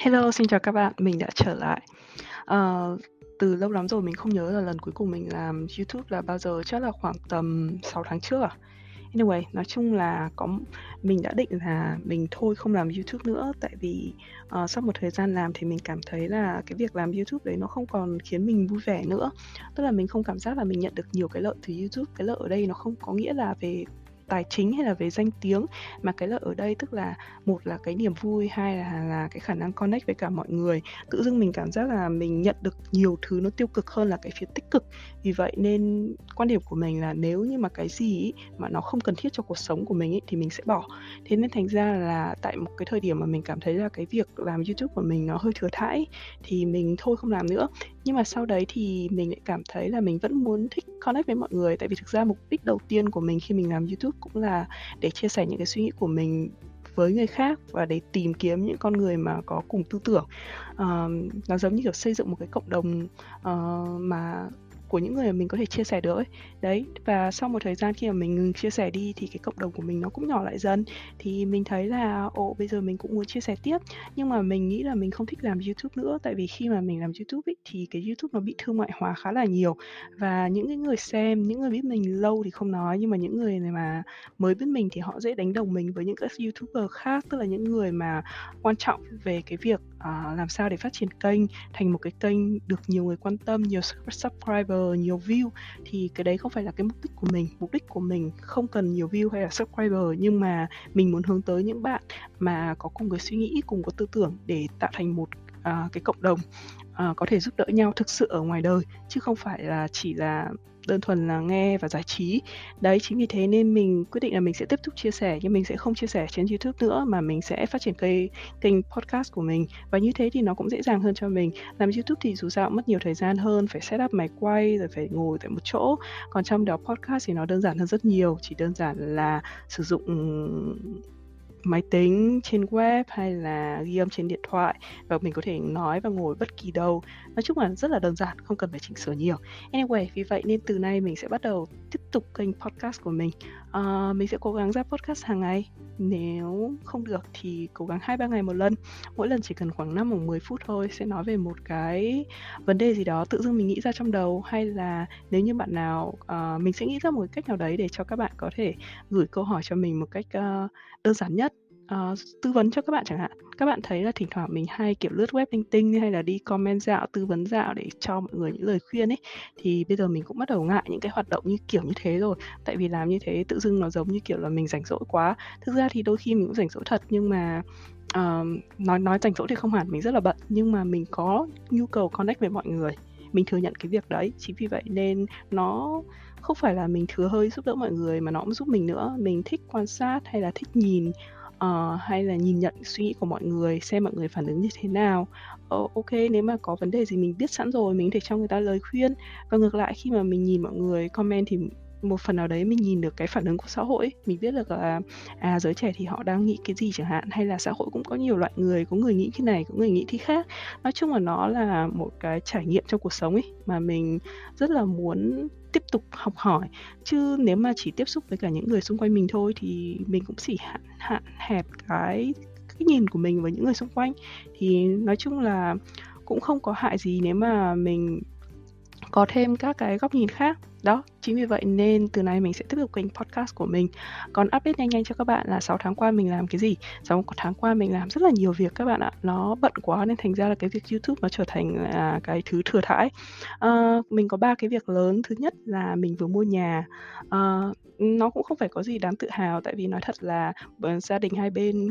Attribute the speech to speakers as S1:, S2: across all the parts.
S1: Hello, xin chào các bạn, mình đã trở lại. Uh, từ lâu lắm rồi mình không nhớ là lần cuối cùng mình làm YouTube là bao giờ, chắc là khoảng tầm 6 tháng trước à? Anyway, nói chung là có mình đã định là mình thôi không làm YouTube nữa, tại vì, uh, sau một thời gian làm thì mình cảm thấy là cái việc làm YouTube đấy nó không còn khiến mình vui vẻ nữa. Tức là mình không cảm giác là mình nhận được nhiều cái lợi từ YouTube, cái lợi ở đây nó không có nghĩa là về tài chính hay là về danh tiếng, mà cái lợi ở đây tức là một là cái niềm vui, hai là là cái khả năng connect với cả mọi người. Tự dưng mình cảm giác là mình nhận được nhiều thứ nó tiêu cực hơn là cái phía tích cực. Vì vậy nên quan điểm của mình là nếu như mà cái gì ý, mà nó không cần thiết cho cuộc sống của mình ý, thì mình sẽ bỏ. Thế nên thành ra là tại một cái thời điểm mà mình cảm thấy là cái việc làm YouTube của mình nó hơi thừa thãi thì mình thôi không làm nữa. Nhưng mà sau đấy thì mình lại cảm thấy là mình vẫn muốn thích connect với mọi người tại vì thực ra mục đích đầu tiên của mình khi mình làm YouTube cũng là để chia sẻ những cái suy nghĩ của mình với người khác và để tìm kiếm những con người mà có cùng tư tưởng. uh, nó giống như kiểu xây dựng một cái cộng đồng, uh, mà của những người mà mình có thể chia sẻ được ấy. Đấy, và sau một thời gian khi mà mình ngừng chia sẻ đi thì cái cộng đồng của mình nó cũng nhỏ lại dần. Thì mình thấy là, ồ, bây giờ mình cũng muốn chia sẻ tiếp, nhưng mà mình nghĩ là mình không thích làm YouTube nữa, tại vì khi mà mình làm YouTube ấy, thì cái YouTube nó bị thương mại hóa khá là nhiều. Và những cái người xem, những người biết mình lâu thì không nói, nhưng mà những người này mà mới biết mình thì họ dễ đánh đồng mình với những các YouTuber khác, tức là những người mà quan trọng về cái việc, uh, làm sao để phát triển kênh thành một cái kênh được nhiều người quan tâm, nhiều subscriber, nhiều view thì cái đấy không phải là cái mục đích của mình. Mục đích của mình không cần nhiều view hay là subscriber nhưng mà mình muốn hướng tới những bạn mà có cùng cái suy nghĩ, cùng có tư tưởng để tạo thành một, à, cái cộng đồng, uh, có thể giúp đỡ nhau thực sự ở ngoài đời, chứ không phải là chỉ là đơn thuần là nghe và giải trí. Đấy, chính vì thế nên mình quyết định là mình sẽ tiếp tục chia sẻ nhưng mình sẽ không chia sẻ trên YouTube nữa mà mình sẽ phát triển cây kênh podcast của mình. Và như thế thì nó cũng dễ dàng hơn cho mình. Làm YouTube thì dù sao cũng mất nhiều thời gian hơn, phải set up máy quay rồi phải ngồi tại một chỗ. Còn trong đó podcast thì nó đơn giản hơn rất nhiều, chỉ đơn giản là sử dụng máy tính, trên web hay là ghi âm trên điện thoại và mình có thể nói và ngồi bất kỳ đâu. Nói chung là rất là đơn giản, không cần phải chỉnh sửa nhiều. Anyway, vì vậy nên từ nay mình sẽ bắt đầu tiếp tục kênh podcast của mình. uh, mình sẽ cố gắng ra podcast hàng ngày. Nếu không được thì cố gắng 2-3 ngày một lần. Mỗi lần chỉ cần khoảng 5 hoặc 10 phút thôi, sẽ nói về một cái vấn đề gì đó tự dưng mình nghĩ ra trong đầu hay là nếu như bạn nào uh, mình sẽ nghĩ ra một cách nào đấy để cho các bạn có thể gửi câu hỏi cho mình một cách, uh, đơn giản nhất, uh, tư vấn cho các bạn chẳng hạn. Các bạn thấy là thỉnh thoảng mình hay, kiểu, lướt web linh tinh hay là đi comment dạo, tư vấn dạo để cho mọi người những lời khuyên ấy, thì bây giờ mình cũng bắt đầu ngại những cái hoạt động như kiểu như thế rồi. Tại vì làm như thế tự dưng nó giống như kiểu là mình rảnh rỗi quá. Thực ra thì đôi khi mình cũng rảnh rỗi thật nhưng mà, uh, nói nói rảnh rỗi thì không hẳn, mình rất là bận, nhưng mà mình có nhu cầu connect với mọi người. Mình thừa nhận cái việc đấy, chính vì vậy nên nó không phải là mình thừa hơi giúp đỡ mọi người mà nó cũng giúp mình nữa. Mình thích quan sát hay là thích nhìn, uh, hay là nhìn nhận suy nghĩ của mọi người, xem mọi người phản ứng như thế nào. uh, ok nếu mà có vấn đề gì mình biết sẵn rồi, mình có thể cho người ta lời khuyên. Và ngược lại khi mà mình nhìn mọi người comment thì một phần nào đấy mình nhìn được cái phản ứng của xã hội mình biết được là, à, giới trẻ thì họ đang nghĩ cái gì chẳng hạn, hay là xã hội cũng có nhiều loại người, có người nghĩ thế này, có người nghĩ thế khác. Nói chung là nó là một cái trải nghiệm trong cuộc sống ấy, mà mình rất là muốn tiếp tục học hỏi. Chứ nếu mà chỉ tiếp xúc với cả những người xung quanh mình thôi thì mình cũng chỉ hạn hạn hẹp cái cái nhìn của mình với những người xung quanh. Thì nói chung là cũng không có hại gì nếu mà mình có thêm các cái góc nhìn khác. Đó, chính vì vậy nên từ nay mình sẽ tiếp tục kênh podcast của mình. Còn update nhanh nhanh cho các bạn là 6 tháng qua mình làm cái gì. 6 tháng qua mình làm rất là nhiều việc các bạn ạ. Nó bận quá nên thành ra là cái việc YouTube nó trở thành là cái thứ thừa thãi. à, mình có ba cái việc lớn. Thứ nhất là mình vừa mua nhà. à, nó cũng không phải có gì đáng tự hào tại vì nói thật là ờ, gia đình hai bên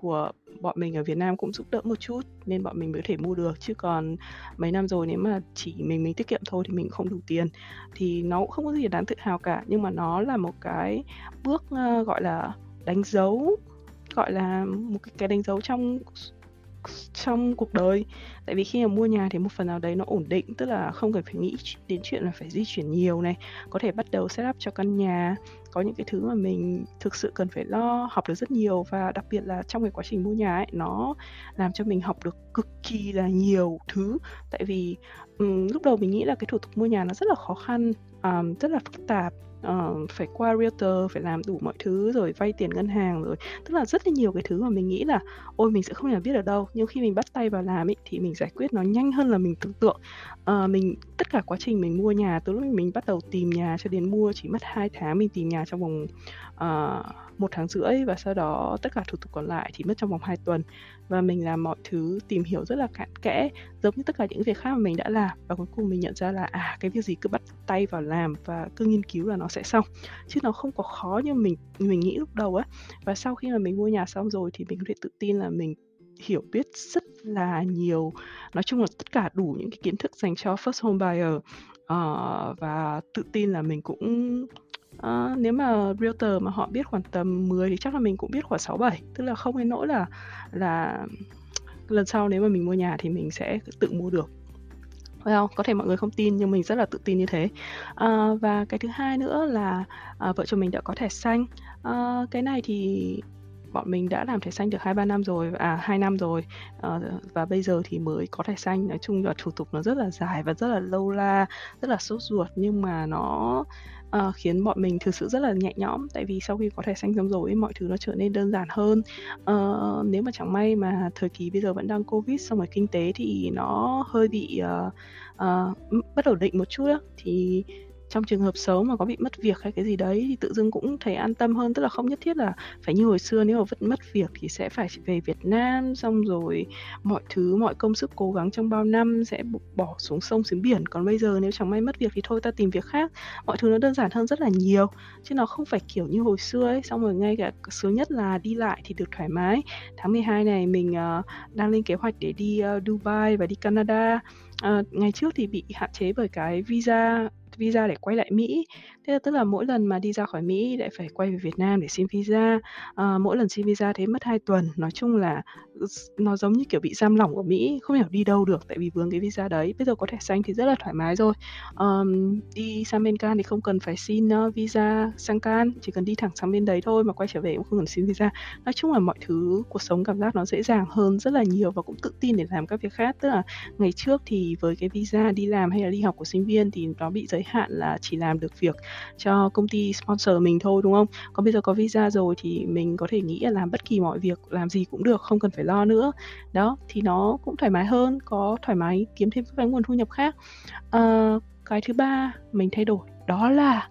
S1: của bọn mình ở Việt Nam cũng giúp đỡ một chút nên bọn mình mới có thể mua được, chứ còn mấy năm rồi nếu mà chỉ mình mình tiết kiệm thôi thì mình không đủ tiền. Thì nó cũng không có gì đáng tự hào cả, nhưng mà nó là một cái bước, ờ, gọi là, đánh dấu, gọi là, một cái đánh dấu trong trong cuộc đời. Tại vì khi mà mua nhà thì một phần nào đấy nó ổn định, tức là không cần phải nghĩ đến chuyện là phải di chuyển nhiều này, có thể bắt đầu set up cho căn nhà, có những cái thứ mà mình thực sự cần phải lo, học được rất nhiều và đặc biệt là trong cái quá trình mua nhà ấy, nó làm cho mình học được cực kỳ là nhiều thứ. Tại vì, um, lúc đầu mình nghĩ là cái thủ tục mua nhà nó rất là khó khăn, um, rất là phức tạp uh, phải qua realtor phải làm đủ mọi thứ rồi vay tiền ngân hàng rồi. Tức là rất là nhiều cái thứ mà mình nghĩ là ôi mình sẽ không thể biết ở đâu. Nhưng khi mình bắt tay vào làm ý, thì mình giải quyết nó nhanh hơn là mình tưởng tượng. Uh, mình tất cả quá trình mình mua nhà từ lúc mình bắt đầu tìm nhà cho đến mua chỉ mất 2 tháng mình tìm nhà trong vòng uh, một tháng rưỡi và sau đó tất cả thủ tục còn lại thì mất trong vòng 2 tuần. Và mình làm mọi thứ tìm hiểu rất là cặn kẽ giống như tất cả những việc khác mà mình đã làm. Và cuối cùng mình nhận ra là à cái việc gì cứ bắt tay vào làm và cứ nghiên cứu là nó sẽ xong. Chứ nó không có khó như mình mình nghĩ lúc đầu á. Và sau khi mà mình mua nhà xong rồi thì mình có thể tự tin là mình hiểu biết rất là nhiều. Nói chung là tất cả đủ những cái kiến thức dành cho first home buyer. Uh, và tự tin là mình cũng uh, nếu mà realtor mà họ biết khoảng tầm 10 thì chắc là mình cũng biết khoảng 6 7 tức là không đến nỗi là là lần sau nếu mà mình mua nhà thì mình sẽ tự mua được. Well, có thể mọi người không tin nhưng mình rất là tự tin như thế. Uh, và cái thứ hai nữa là uh, vợ chồng mình đã có thẻ xanh. Uh, cái này thì bọn mình đã làm thẻ xanh được hai ba năm rồi à hai năm rồi. À, và bây giờ thì mới có thẻ xanh. Nói chung là thủ tục nó rất là dài và rất là lâu la rất là sốt ruột nhưng mà nó uh, khiến bọn mình thực sự rất là nhẹ nhõm. Tại vì sau khi có thẻ xanh giống rồi mọi thứ nó trở nên đơn giản hơn. Uh, nếu mà chẳng may mà thời kỳ bây giờ vẫn đang covid xong rồi kinh tế thì nó hơi bị uh, uh, bất ổn định một chút đó, thì trong trường hợp xấu mà có bị mất việc hay cái gì đấy thì tự dưng cũng thấy an tâm hơn tức là không nhất thiết là phải như hồi xưa nếu mà vẫn mất việc thì sẽ phải về Việt Nam xong rồi mọi thứ mọi công sức cố gắng trong bao năm sẽ bỏ xuống sông xuống biển. Còn bây giờ nếu chẳng may mất việc thì thôi ta tìm việc khác. Mọi thứ nó đơn giản hơn rất là nhiều chứ nó không phải kiểu như hồi xưa ấy. Xong rồi ngay cả sướng nhất là đi lại thì được thoải mái. Tháng 12 này mình uh, đang lên kế hoạch để đi uh, Dubai và đi Canada. Uh, ngày trước thì bị hạn chế bởi cái visa visa để quay lại Mỹ. Thế là tức là mỗi lần mà đi ra khỏi Mỹ lại phải quay về Việt Nam để xin visa. À, mỗi lần xin visa thế mất 2 tuần. Nói chung là ừ, nó giống như kiểu bị giam lỏng ở Mỹ, không hiểu đi đâu được tại vì vướng cái visa đấy. Bây giờ có thẻ xanh thì rất là thoải mái rồi. Um, đi sang bên Can thì không cần phải xin uh, visa sang Can, chỉ cần đi thẳng sang bên đấy thôi mà quay trở về cũng không cần xin visa. Nói chung là mọi thứ cuộc sống cảm giác nó dễ dàng hơn rất là nhiều và cũng tự tin để làm các việc khác. Tức là ngày trước thì với cái visa đi làm hay là đi học của sinh viên thì nó bị giới hạn là chỉ làm được việc cho công ty sponsor mình thôi đúng không? Còn bây giờ có visa rồi thì mình có thể nghĩ là làm bất kỳ mọi việc làm gì cũng được không cần phải lo nữa. Đó thì nó cũng thoải mái hơn có thoải mái kiếm thêm các nguồn thu nhập khác. À, cái thứ ba mình thay đổi đó là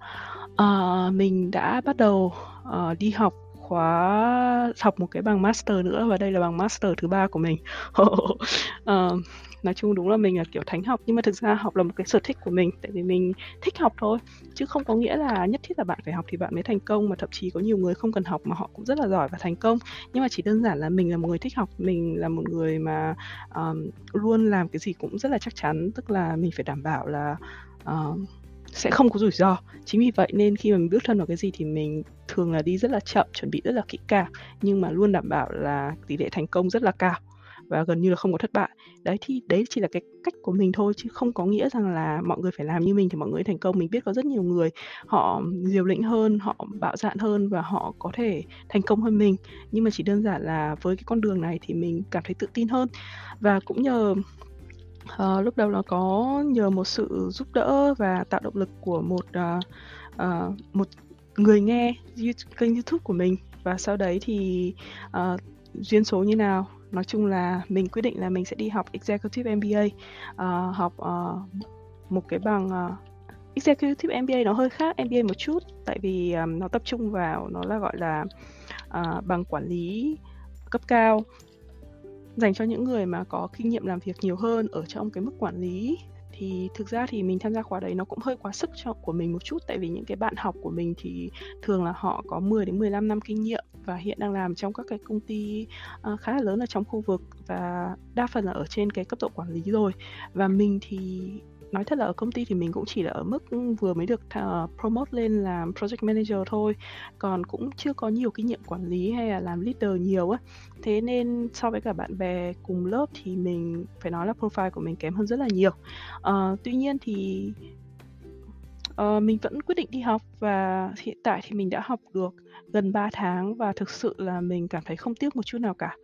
S1: uh, mình đã bắt đầu uh, đi học khóa học một cái bằng master nữa và đây là bằng master thứ ba của mình. Uh, nói chung đúng là mình là kiểu thánh học nhưng mà thực ra học là một cái sở thích của mình tại vì mình thích học thôi. Chứ không có nghĩa là nhất thiết là bạn phải học thì bạn mới thành công mà thậm chí có nhiều người không cần học mà họ cũng rất là giỏi và thành công. Nhưng mà chỉ đơn giản là mình là một người thích học mình là một người mà um, luôn làm cái gì cũng rất là chắc chắn tức là mình phải đảm bảo là uh, sẽ không có rủi ro. Chính vì vậy nên khi mà mình bước thân vào cái gì thì mình thường là đi rất là chậm, chuẩn bị rất là kỹ càng, nhưng mà luôn đảm bảo là tỷ lệ thành công rất là cao và gần như là không có thất bại. Đấy, thì đấy chỉ là cái cách của mình thôi, chứ không có nghĩa rằng là mọi người phải làm như mình thì mọi người thành công. Mình biết có rất nhiều người họ diều lĩnh hơn, họ bạo dạn hơn và họ có thể thành công hơn mình. Nhưng mà chỉ đơn giản là với cái con đường này thì mình cảm thấy tự tin hơn. Và cũng nhờ uh, lúc đầu là có nhờ một sự giúp đỡ và tạo động lực của một uh, uh, một người nghe kênh youtube của mình. Và sau đấy thì uh, duyên số như nào? Nói chung là mình quyết định là mình sẽ đi học executive MBA uh, học uh, một cái bằng uh, executive MBA nó hơi khác MBA một chút. Tại vì um, nó tập trung vào nó là gọi là uh, bằng quản lý cấp cao dành cho những người mà có kinh nghiệm làm việc nhiều hơn ở trong cái mức quản lý. Thì thực ra thì mình tham gia khóa đấy nó cũng hơi quá sức cho của mình một chút tại vì những cái bạn học của mình thì thường là họ có 10 đến 15 năm kinh nghiệm và hiện đang làm trong các cái công ty uh, khá là lớn ở trong khu vực và đa phần là ở trên cái cấp độ quản lý rồi. Và mình thì nói thật là ở công ty thì mình cũng chỉ là ở mức ừ, vừa mới được uh, promote lên làm project manager thôi. Còn cũng chưa có nhiều kinh nghiệm quản lý hay là làm leader nhiều á. Thế nên so với cả bạn bè cùng lớp thì mình phải nói là profile của mình kém hơn rất là nhiều. Uh, tuy nhiên thì uh, mình vẫn quyết định đi học và hiện tại thì mình đã học được gần 3 tháng và thực sự là mình cảm thấy không tiếc một chút nào cả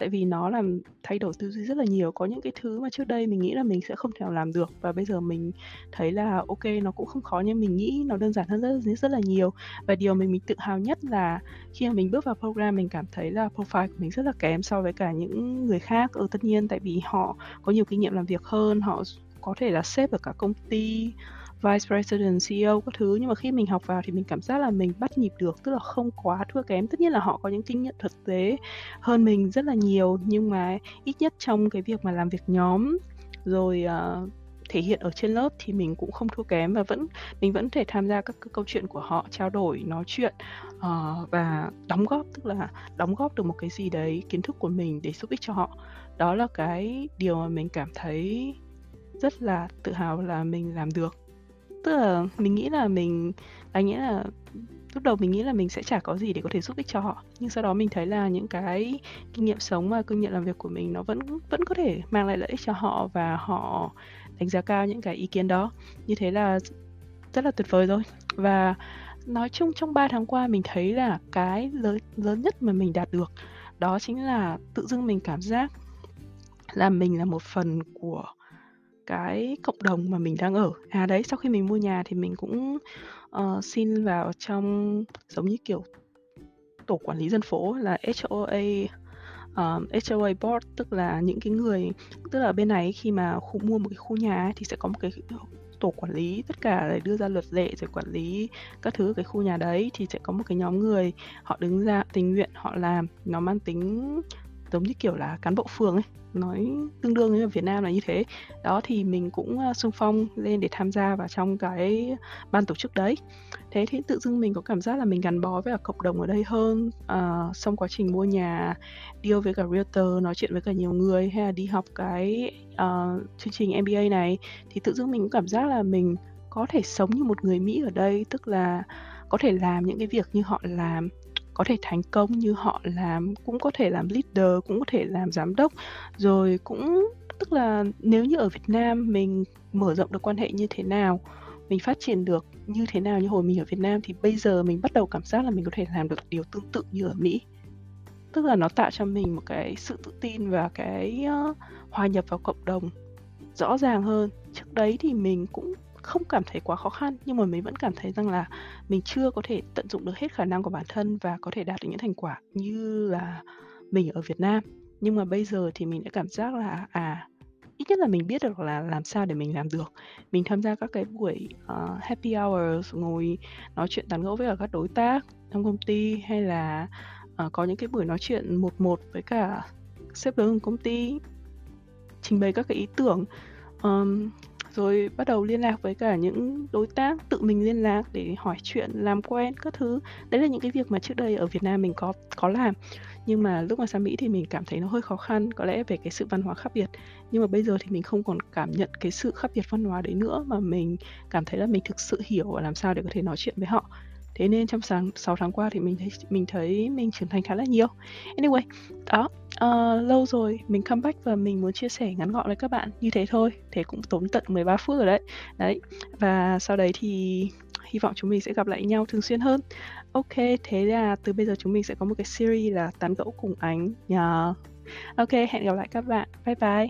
S1: tại vì nó làm thay đổi tư duy rất là nhiều có những cái thứ mà trước đây mình nghĩ là mình sẽ không thể nào làm được và bây giờ mình thấy là ok nó cũng không khó như mình nghĩ nó đơn giản hơn rất rất là nhiều. Và điều mình mình tự hào nhất là khi mà mình bước vào program mình cảm thấy là profile của mình rất là kém so với cả những người khác. Ở ừ, tất nhiên tại vì họ có nhiều kinh nghiệm làm việc hơn họ có thể là sếp ở cả công ty vice president, CEO các thứ. Nhưng mà khi mình học vào thì mình cảm giác là mình bắt nhịp được tức là không quá thua kém. Tất nhiên là họ có những kinh nghiệm thực tế hơn mình rất là nhiều nhưng mà ít nhất trong cái việc mà làm việc nhóm rồi uh, thể hiện ở trên lớp thì mình cũng không thua kém và vẫn mình vẫn thể tham gia các câu chuyện của họ trao đổi nói chuyện uh, và đóng góp tức là đóng góp được một cái gì đấy kiến thức của mình để giúp ích cho họ. Đó là cái điều mà mình cảm thấy rất là tự hào là mình làm được tức là mình nghĩ là mình, anh nghĩ là lúc đầu mình nghĩ là mình sẽ chả có gì để có thể giúp ích cho họ. Nhưng sau đó mình thấy là những cái kinh nghiệm sống và kinh nghiệm làm việc của mình nó vẫn vẫn có thể mang lại lợi ích cho họ và họ đánh giá cao những cái ý kiến đó. Như thế là rất là tuyệt vời rồi. Và nói chung trong 3 tháng qua mình thấy là cái lớn lớn nhất mà mình đạt được đó chính là tự dưng mình cảm giác là mình là một phần của cái cộng đồng mà mình đang ở. À đấy, sau khi mình mua nhà thì mình cũng uh, xin vào trong giống như kiểu tổ quản lý dân phố là HOA uh, HOA board tức là những cái người tức là bên này khi mà khu, mua một cái khu nhà ấy, thì sẽ có một cái tổ quản lý tất cả để đưa ra luật lệ rồi quản lý các thứ cái khu nhà đấy thì sẽ có một cái nhóm người họ đứng ra tình nguyện họ làm nó mang tính giống như kiểu là cán bộ phường ấy nói tương đương với ở Việt Nam là như thế. Đó thì mình cũng ờ, xung phong lên để tham gia vào trong cái ban tổ chức đấy. Thế thì tự dưng mình có cảm giác là mình gắn bó với cả cộng đồng ở đây hơn ờ, à, xong quá trình mua nhà deal với cả realtor nói chuyện với cả nhiều người hay là đi học cái uh, chương trình MBA này. Thì tự dưng mình cũng cảm giác là mình có thể sống như một người Mỹ ở đây tức là có thể làm những cái việc như họ làm có thể thành công như họ làm cũng có thể làm leader cũng có thể làm giám đốc. Rồi cũng tức là nếu như ở Việt Nam mình mở rộng được quan hệ như thế nào mình phát triển được như thế nào như hồi mình ở Việt Nam thì bây giờ mình bắt đầu cảm giác là mình có thể làm được điều tương tự như ở Mỹ. Tức là nó tạo cho mình một cái sự tự tin và cái uh, hòa nhập vào cộng đồng rõ ràng hơn. Trước đấy thì mình cũng không cảm thấy quá khó khăn nhưng mà mình vẫn cảm thấy rằng là mình chưa có thể tận dụng được hết khả năng của bản thân và có thể đạt được những thành quả như là mình ở Việt Nam. Nhưng mà bây giờ thì mình đã cảm giác là à ít nhất là mình biết được là làm sao để mình làm được. Mình tham gia các cái buổi uh, happy hours ngồi nói chuyện tán gẫu với cả các đối tác trong công ty hay là uh, có những cái buổi nói chuyện một một với cả sếp lớn công ty trình bày các cái ý tưởng. Um, rồi bắt đầu liên lạc với cả những đối tác tự mình liên lạc để hỏi chuyện, làm quen các thứ. Đấy là những cái việc mà trước đây ở Việt Nam mình có có làm. Nhưng mà lúc mà sang Mỹ thì mình cảm thấy nó hơi khó khăn, có lẽ về cái sự văn hóa khác biệt. Nhưng mà bây giờ thì mình không còn cảm nhận cái sự khác biệt văn hóa đấy nữa, mà mình cảm thấy là mình thực sự hiểu và làm sao để có thể nói chuyện với họ. Thế nên trong sáng 6 tháng qua thì mình thấy mình thấy mình trưởng thành khá là nhiều. Anyway, đó uh, lâu rồi mình comeback và mình muốn chia sẻ ngắn gọn với các bạn như thế thôi. Thế cũng tốn tận 13 phút rồi đấy. Đấy và sau đấy thì hy vọng chúng mình sẽ gặp lại nhau thường xuyên hơn. Ok thế là từ bây giờ chúng mình sẽ có một cái series là tán gẫu cùng ánh nhờ. Ok hẹn gặp lại các bạn. Bye bye.